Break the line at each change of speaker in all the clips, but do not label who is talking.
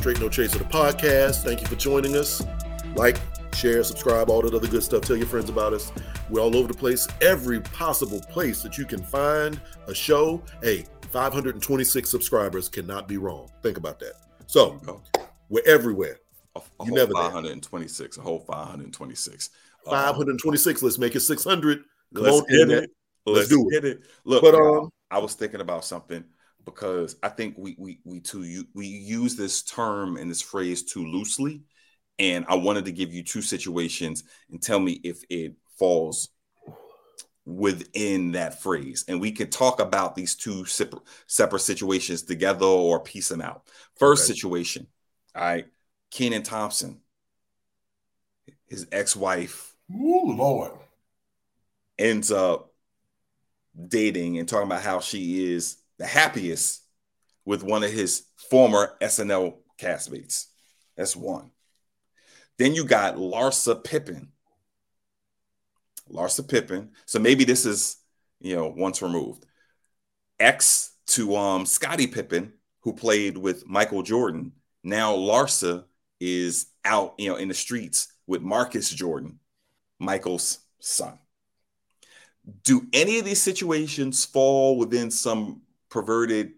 Straight No Chaser, the podcast. Thank you for joining us. Like, share, subscribe, all that other good stuff. Tell your friends about us. We're all over the place. Every possible place that you can find a show. Hey, 526 subscribers cannot be wrong. Think about that. So we're everywhere.
A, a you never 526, there. a whole 526.
526. Um, let's make it 600.
Come let's on, get it. Let's, let's do it. it. Look, but um, I was thinking about something because I think we we we too we use this term and this phrase too loosely, and I wanted to give you two situations and tell me if it falls within that phrase, and we could talk about these two separate separate situations together or piece them out. First okay. situation, all right, Kenan Thompson, his ex-wife,
Ooh, Lord,
ends up dating and talking about how she is the happiest with one of his former SNL castmates. That's one. Then you got Larsa Pippen. Larsa Pippen. So maybe this is, you know, once removed. Ex to um Scottie Pippen, who played with Michael Jordan. Now Larsa is out, you know, in the streets with Marcus Jordan, Michael's son. Do any of these situations fall within some perverted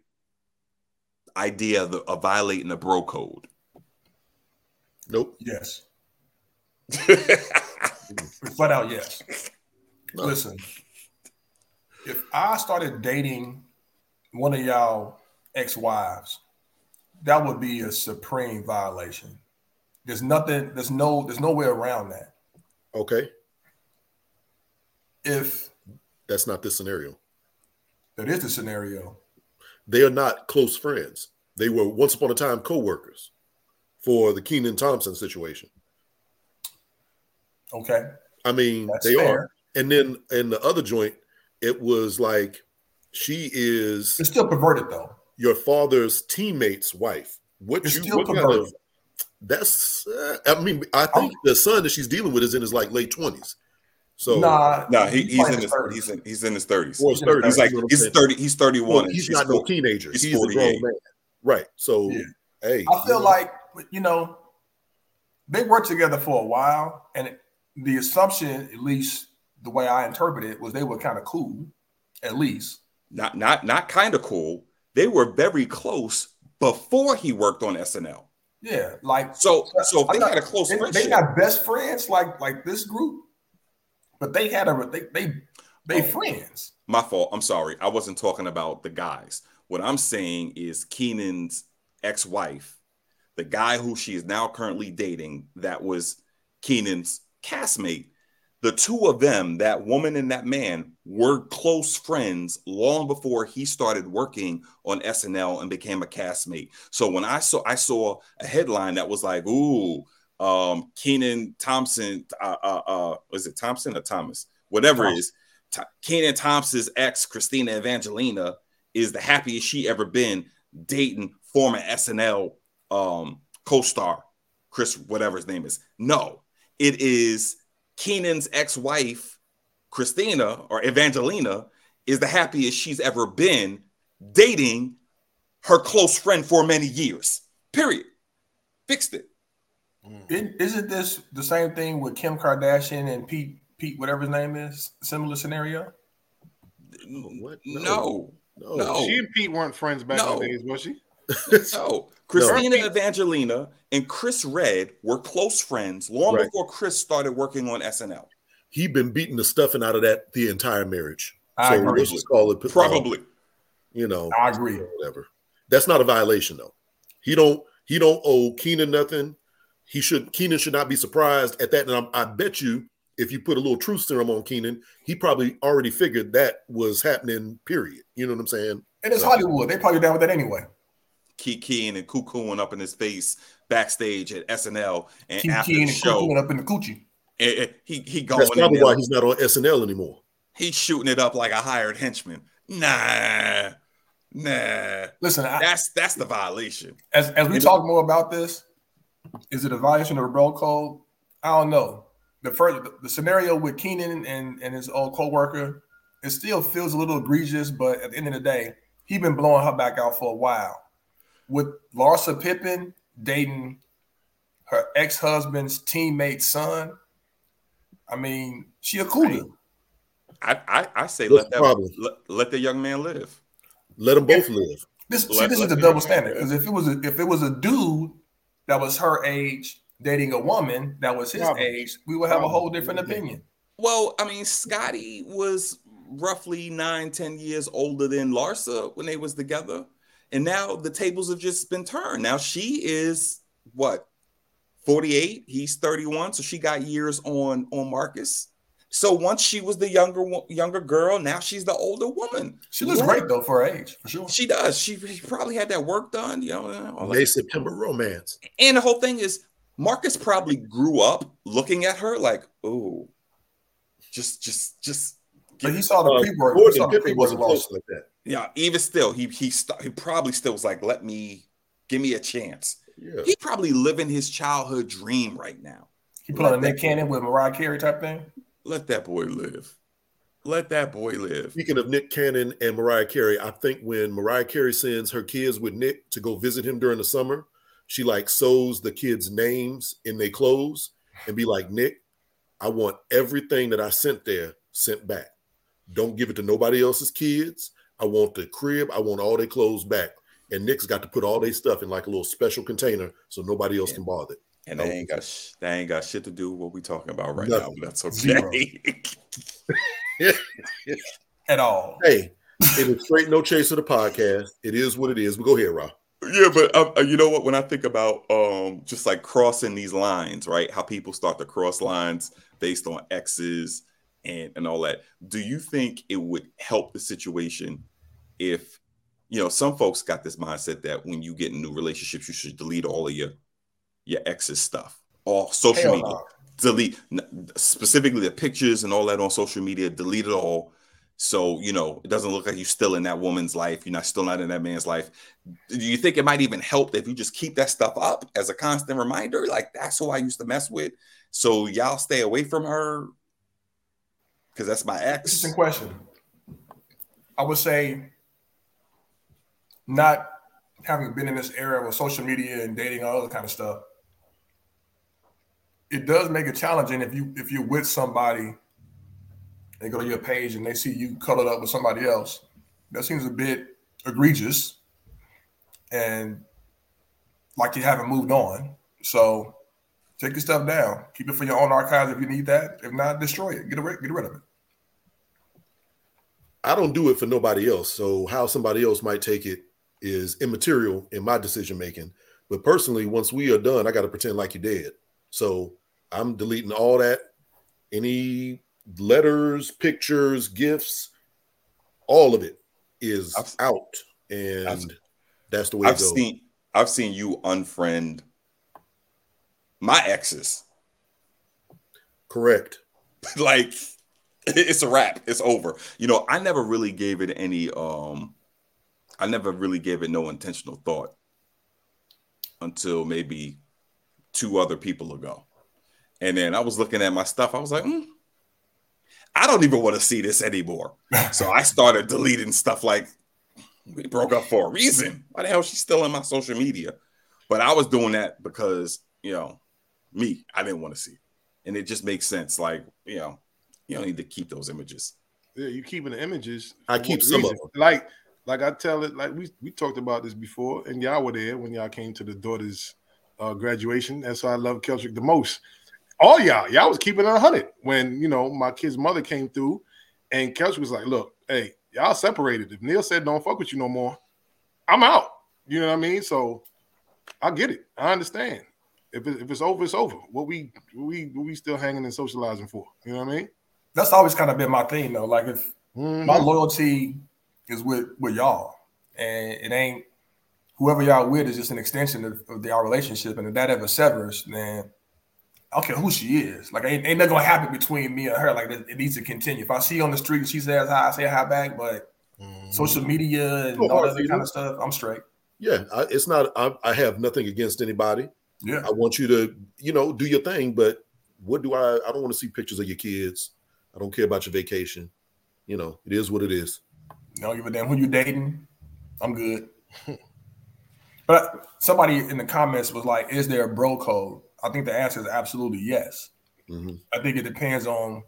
idea of, of violating the bro code?
Nope.
Yes. Flat out, yes. No. Listen, if I started dating one of y'all ex-wives, that would be a supreme violation. There's nothing, there's no, there's no way around that.
Okay.
If
that's not the scenario.
That is the scenario
they are not close friends. They were once upon a time co-workers for the Kenan Thompson situation.
Okay.
I mean, That's they fair. are. And then in the other joint, it was like she is
It's still perverted though.
Your father's teammate's wife. What it's you still what perverted. Kind of, that's uh, I mean, I think I'm, the son that she's dealing with is in his like late 20s. So
nah, nah, he, he's, in his, he's in he's in his thirties. Well, he's like he's thirty. He's thirty one.
Well, he's not 40, no teenager. He's, he's a grown man. Right. So yeah. hey,
I feel like you know they worked together for a while, and the assumption, at least the way I interpret it, was they were kind of cool, at least.
Not not not kind of cool. They were very close before he worked on SNL.
Yeah, like
so. So they had a close.
They, they got best friends like like this group but they had a they they they oh, friends.
My fault. I'm sorry. I wasn't talking about the guys. What I'm saying is Kenan's ex-wife, the guy who she is now currently dating, that was Kenan's castmate. The two of them, that woman and that man, were close friends long before he started working on SNL and became a castmate. So when I saw I saw a headline that was like, "Ooh, um, Kenan Thompson, uh, uh, uh, was it Thompson or Thomas? Whatever Thompson. it is. T- Kenan Thompson's ex, Christina Evangelina, is the happiest she ever been dating former SNL um, co-star Chris, whatever his name is. No, it is Kenan's ex-wife, Christina or Evangelina, is the happiest she's ever been dating her close friend for many years. Period. Fixed it.
Mm. Isn't this the same thing with Kim Kardashian and Pete Pete whatever his name is? Similar scenario?
What? No. No. no.
She and Pete weren't friends back no. in the days, was she?
no. Christina no. Evangelina and Chris Redd were close friends long right. before Chris started working on SNL.
He'd been beating the stuffing out of that the entire marriage.
I so agree.
let's just call it
probably.
you know,
I agree.
Whatever. That's not a violation though. He don't he don't owe Kenan nothing he should Kenan should not be surprised at that. And I, I bet you if you put a little truth serum on Kenan, he probably already figured that was happening. Period. You know what I'm saying?
And it's so, Hollywood. They probably down with that anyway.
Kikiing and cuckooing up in his face backstage at SNL and Kiki after the show,
up in the coochie.
It, he he going.
That's probably why he's not on SNL anymore.
He's shooting it up like a hired henchman. Nah, nah.
Listen,
that's I, that's the violation.
As as we talk more about this, is it a violation of a bro code? I don't know. The first the scenario with Kenan and, and his old co-worker, it still feels a little egregious, but at the end of the day, he been blowing her back out for a while. With Larsa Pippen, dating her ex-husband's teammate's son. I mean, she a cool
I, I, I say let that let, let, the young man live.
Let them both live.
This see, this is the double standard because if it was a, if it was a dude that was her age dating a woman that was his Probably. age, we would have Probably. a whole different opinion.
Well, I mean, Scottie was roughly nine, ten years older than Larsa when they was together. And now the tables have just been turned. Now she is what 48, he's 31. So she got years on on Marcus. So once she was the younger younger girl, now she's the older woman.
She looks yeah. great though for her age, for sure.
She does. She, she probably had that work done, you know.
May September romance.
And the whole thing is Marcus probably grew up looking at her like, oh, just just just
but he saw the uh, pre-work. Gordon
Pippen wasn't close like that.
Yeah, even still, he he st- he probably still was like, let me give me a chance. Yeah. He probably living his childhood dream right now.
He put on a Nick Cannon with Mariah Carey type thing.
Let that boy live. Let that boy live.
Speaking of Nick Cannon and Mariah Carey, I think when Mariah Carey sends her kids with Nick to go visit him during the summer, she like sews the kids' names in their clothes and be like, Nick, I want everything that I sent there sent back. Don't give it to nobody else's kids. I want the crib. I want all their clothes back. And Nick's got to put all their stuff in like a little special container so nobody else yeah. can bother it.
And they ain't got sh- they ain't got shit to do with what we talking about right Nothing. now. that's okay.
At all.
Hey, it is straight no chase of the podcast. It is what it is. But go ahead, Rob.
Yeah, but uh, uh, you know what? When I think about um, just like crossing these lines, right? How people start to cross lines based on exes and and all that. Do you think it would help the situation if you know some folks got this mindset that when you get in new relationships, you should delete all of your your ex's stuff, all social Hell media, no. delete specifically the pictures and all that on social media, delete it all. So you know it doesn't look like you're still in that woman's life. You're not still not in that man's life. Do you think it might even help if you just keep that stuff up as a constant reminder? Like that's who I used to mess with. So y'all stay away from her because that's my ex.
Interesting question. I would say not having been in this era with social media and dating all other kind of stuff it does make it challenging if you if you're with somebody they go to your page and they see you cuddled up with somebody else. That seems a bit egregious and like you haven't moved on. So take your stuff down. Keep it for your own archives if you need that. If not destroy it. Get rid, get rid of it.
I don't do it for nobody else. So how somebody else might take it is immaterial in my decision making. But personally once we are done i got to pretend like you're dead. So I'm deleting all that. Any letters, pictures, gifts, all of it is I've, out, and I've, that's the way
I've seen. I've seen you unfriend my exes.
Correct.
like it's a wrap. It's over. You know, I never really gave it any. um I never really gave it no intentional thought until maybe two other people ago. And then I was looking at my stuff. I was like, mm, I don't even want to see this anymore. so I started deleting stuff like we broke up for a reason. Why the hell is she still in my social media? But I was doing that because, you know, me, I didn't want to see. And it just makes sense. Like, you know, you don't need to keep those images.
Yeah, you keeping the images.
I keep some reason. of
them. Like, like I tell it, like we we talked about this before, and y'all were there when y'all came to the daughter's uh, graduation. That's why I love Keltrick the most all y'all, y'all was keeping it 100 when, you know, my kid's mother came through and Kelsey was like, look, hey, y'all separated. If Neil said don't fuck with you no more, I'm out. You know what I mean? So I get it. I understand. If, it, if it's over, it's over. What we we what we still hanging and socializing for? You know what I mean?
That's always kind of been my thing though. Like if mm-hmm. my loyalty is with with y'all, and it ain't whoever y'all with is just an extension of, of our relationship, and if that ever severs, then I don't care who she is. Like, ain't, ain't nothing gonna happen between me and her. Like, it, it needs to continue. If I see her on the street and she says hi, I say hi back. But mm. social media and all that kind of stuff, I'm straight.
Yeah, I, it's not. I, I, have nothing against anybody.
Yeah,
I want you to, you know, do your thing. But what do I? I don't want to see pictures of your kids. I don't care about your vacation. You know, it is what it is.
No, give a damn who you dating. I'm good. But somebody in the comments was like, "Is there a bro code?" I think the answer is absolutely yes. Mm-hmm. I think it depends on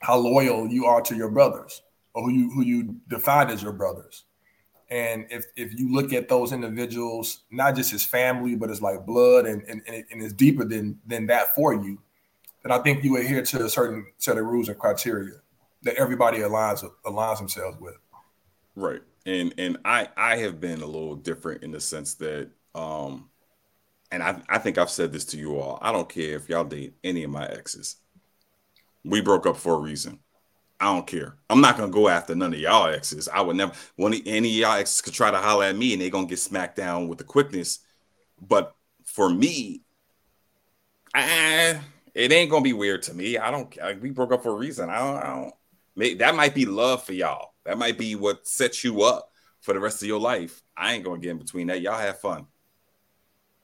how loyal you are to your brothers or who you who you define as your brothers. And if if you look at those individuals, not just his family, but it's like blood and and, and, and it's deeper than than that for you, then I think you adhere to a certain set of rules and criteria that everybody aligns aligns themselves with.
Right. And and I I have been a little different in the sense that um and I, I think I've said this to you all. I don't care if y'all date any of my exes. We broke up for a reason. I don't care. I'm not gonna go after none of y'all exes. I would never. One any of y'all exes could try to holler at me, and they're gonna get smacked down with the quickness. But for me, I, it ain't gonna be weird to me. I don't. we broke up for a reason. I don't. I don't may, that might be love for y'all. That might be what sets you up for the rest of your life. I ain't gonna get in between that. Y'all have fun.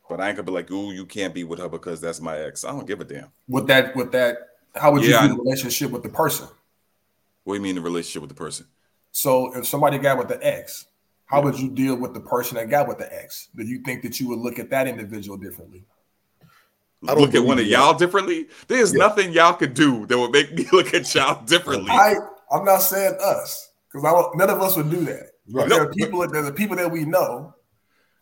But I ain't gonna be like, ooh, you can't be with her because that's my ex. I don't give a damn.
With that, with that, how would you yeah, the relationship with the person?
What do you mean the relationship with the person?
So if somebody got with the ex, how yeah. would you deal with the person that got with the ex? Do you think that you would look at that individual differently?
I don't look at one of y'all differently. There's yeah. nothing y'all could do that would make me look at y'all differently.
I, I'm not saying us because none of us would do that. Right. There are people. There are people that we know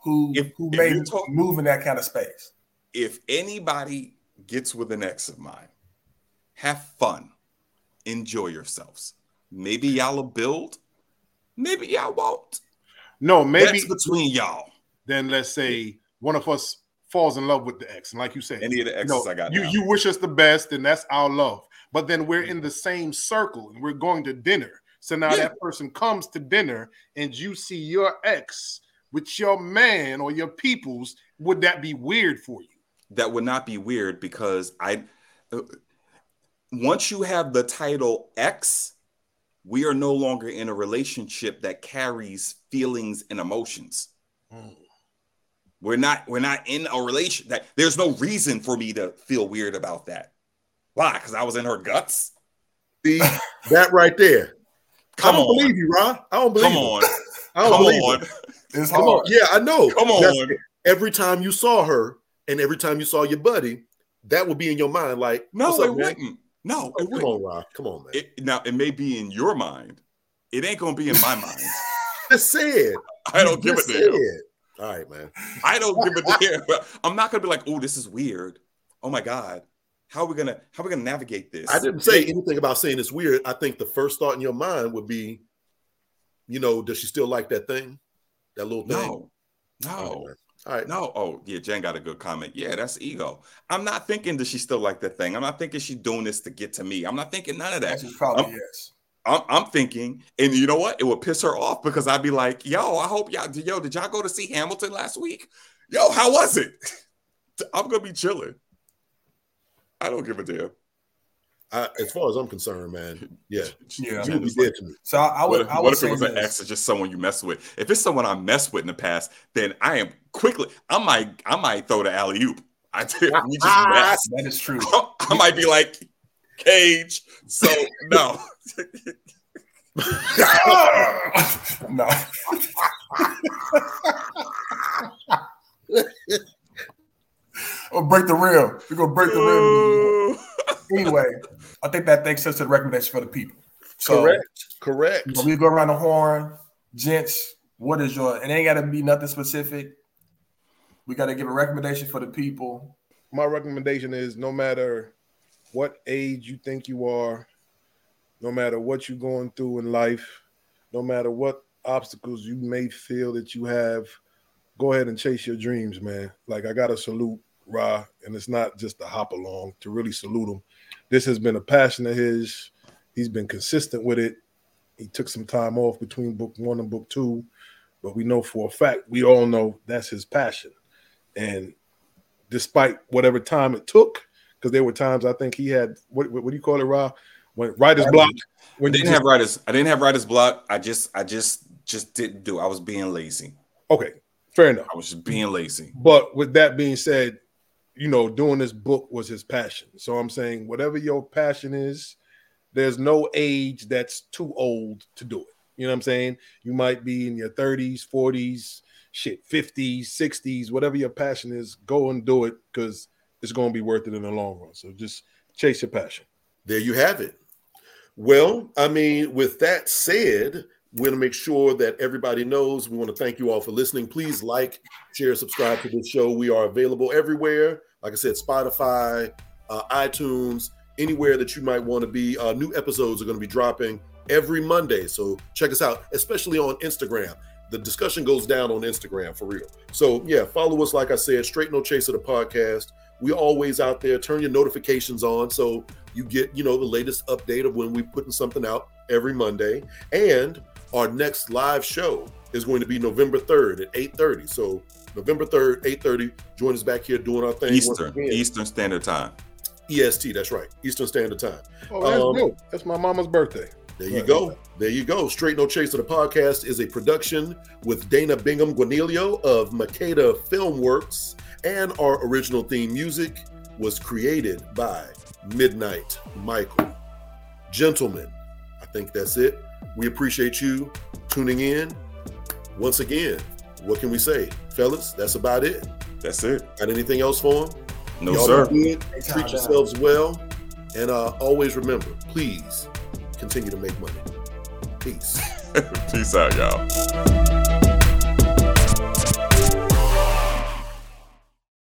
who if, who if may talk, move in that kind of space.
If anybody gets with an ex of mine, have fun, enjoy yourselves. Maybe y'all will build, maybe y'all won't.
No, maybe
That's between y'all.
Then let's say one of us falls in love with the ex, and like you said,
any of the exes you know, I got,
you now. you wish us the best, and that's our love. But then we're mm-hmm. in the same circle, and we're going to dinner. So now yeah. that person comes to dinner, and you see your ex with your man or your peoples. Would that be weird for you?
That would not be weird because I. Uh, once you have the title X, we are no longer in a relationship that carries feelings and emotions. Mm. We're not we're not in a relation that there's no reason for me to feel weird about that. Why? Because I was in her guts.
See that right there. Come I don't on. believe you, Ron. I don't believe
Come on.
I don't
Come
believe
on.
It. It's hard. On. Yeah, I know.
Come on. That's,
every time you saw her and every time you saw your buddy, that would be in your mind like,
no, it man? wouldn't. No,
oh, come on, Rob. Come on, man.
It, now it may be in your mind. It ain't gonna be in my mind.
just said.
I don't give a damn.
All right, man.
I don't give a damn. I'm not gonna be like, oh, this is weird. Oh my god. How are we gonna how are we gonna navigate this?
I didn't say anything about saying it's weird. I think the first thought in your mind would be, you know, does she still like that thing? That little thing?
No. No. Oh, All right. No. Oh, yeah. Jen got a good comment. Yeah, that's ego. I'm not thinking that she still like that thing. I'm not thinking she's doing this to get to me. I'm not thinking none of that.
probably
I'm,
yes.
I'm, I'm, thinking, and you know what? It would piss her off because I'd be like, "Yo, I hope y'all, yo, did y'all go to see Hamilton last week? Yo, how was it? I'm gonna be chilling. I don't give a damn.
I, as far as I'm concerned, man, yeah,
yeah,
you would be dead to me.
So I, I would.
What if,
I would
what if it was this. an ex or just someone you mess with? If it's someone I messed with in the past, then I am quickly. I might. I might throw the alley oop. I did. We just ah, messed.
That is true.
I might be like Cage. So no.
no. we'll break the rim. We're gonna break the rim. anyway, I think that takes us to the recommendation for the people.
So, correct. Correct.
we go around the horn, gents. What is your? It ain't got to be nothing specific. We got to give a recommendation for the people.
My recommendation is no matter what age you think you are, no matter what you're going through in life, no matter what obstacles you may feel that you have, go ahead and chase your dreams, man. Like I got to salute Ra, and it's not just a hop along to really salute him this has been a passion of his. He's been consistent with it. He took some time off between book one and book two, but we know for a fact, we all know that's his passion. And despite whatever time it took, because there were times I think he had what, what, do you call it, Rob? When writer's block.
When I didn't have writers, I didn't have writer's block. I just, I just, just didn't do. I was being lazy.
Okay, fair enough.
I was just being lazy.
But with that being said, you know, doing this book was his passion. So I'm saying, whatever your passion is, there's no age that's too old to do it. You know what I'm saying? You might be in your 30s, 40s. shit 50s, 60s, whatever your passion is, go and do it because it's going to be worth it in the long run. So just chase your passion.
There you have it. Well, I mean, with that said, we're going to make sure that everybody knows. We want to thank you all for listening. Please like, share, subscribe to this show. We are available everywhere. Like I said, Spotify, uh, iTunes, anywhere that you might want to be. Uh, new episodes are going to be dropping every Monday. So check us out, especially on Instagram. The discussion goes down on Instagram for real. So yeah, follow us. Like I said, straight no chaser the podcast. We always out there. Turn your notifications on so you get you know the latest update of when we putting something out every Monday. And our next live show is going to be November 3rd at 8:30. So November 3rd, 8:30. Join us back here doing our thing.
Eastern, Eastern Standard Time.
EST, that's right. Eastern Standard Time.
Oh, that's um, dope. That's my mama's birthday.
There you right. go. There you go. Straight No Chaser, the podcast is a production with Dana Bingham Guanilio of Makeda Filmworks, and our original theme music was created by Midnight Michael. Gentlemen, I think that's it. We appreciate you tuning in. Once again, what can we say? Fellas, that's about it.
That's it.
Got anything else for them?
No, Y'all sir.
Good. Treat yourselves well. And uh, always remember, please continue to make money. Peace.
Peace out, y'all.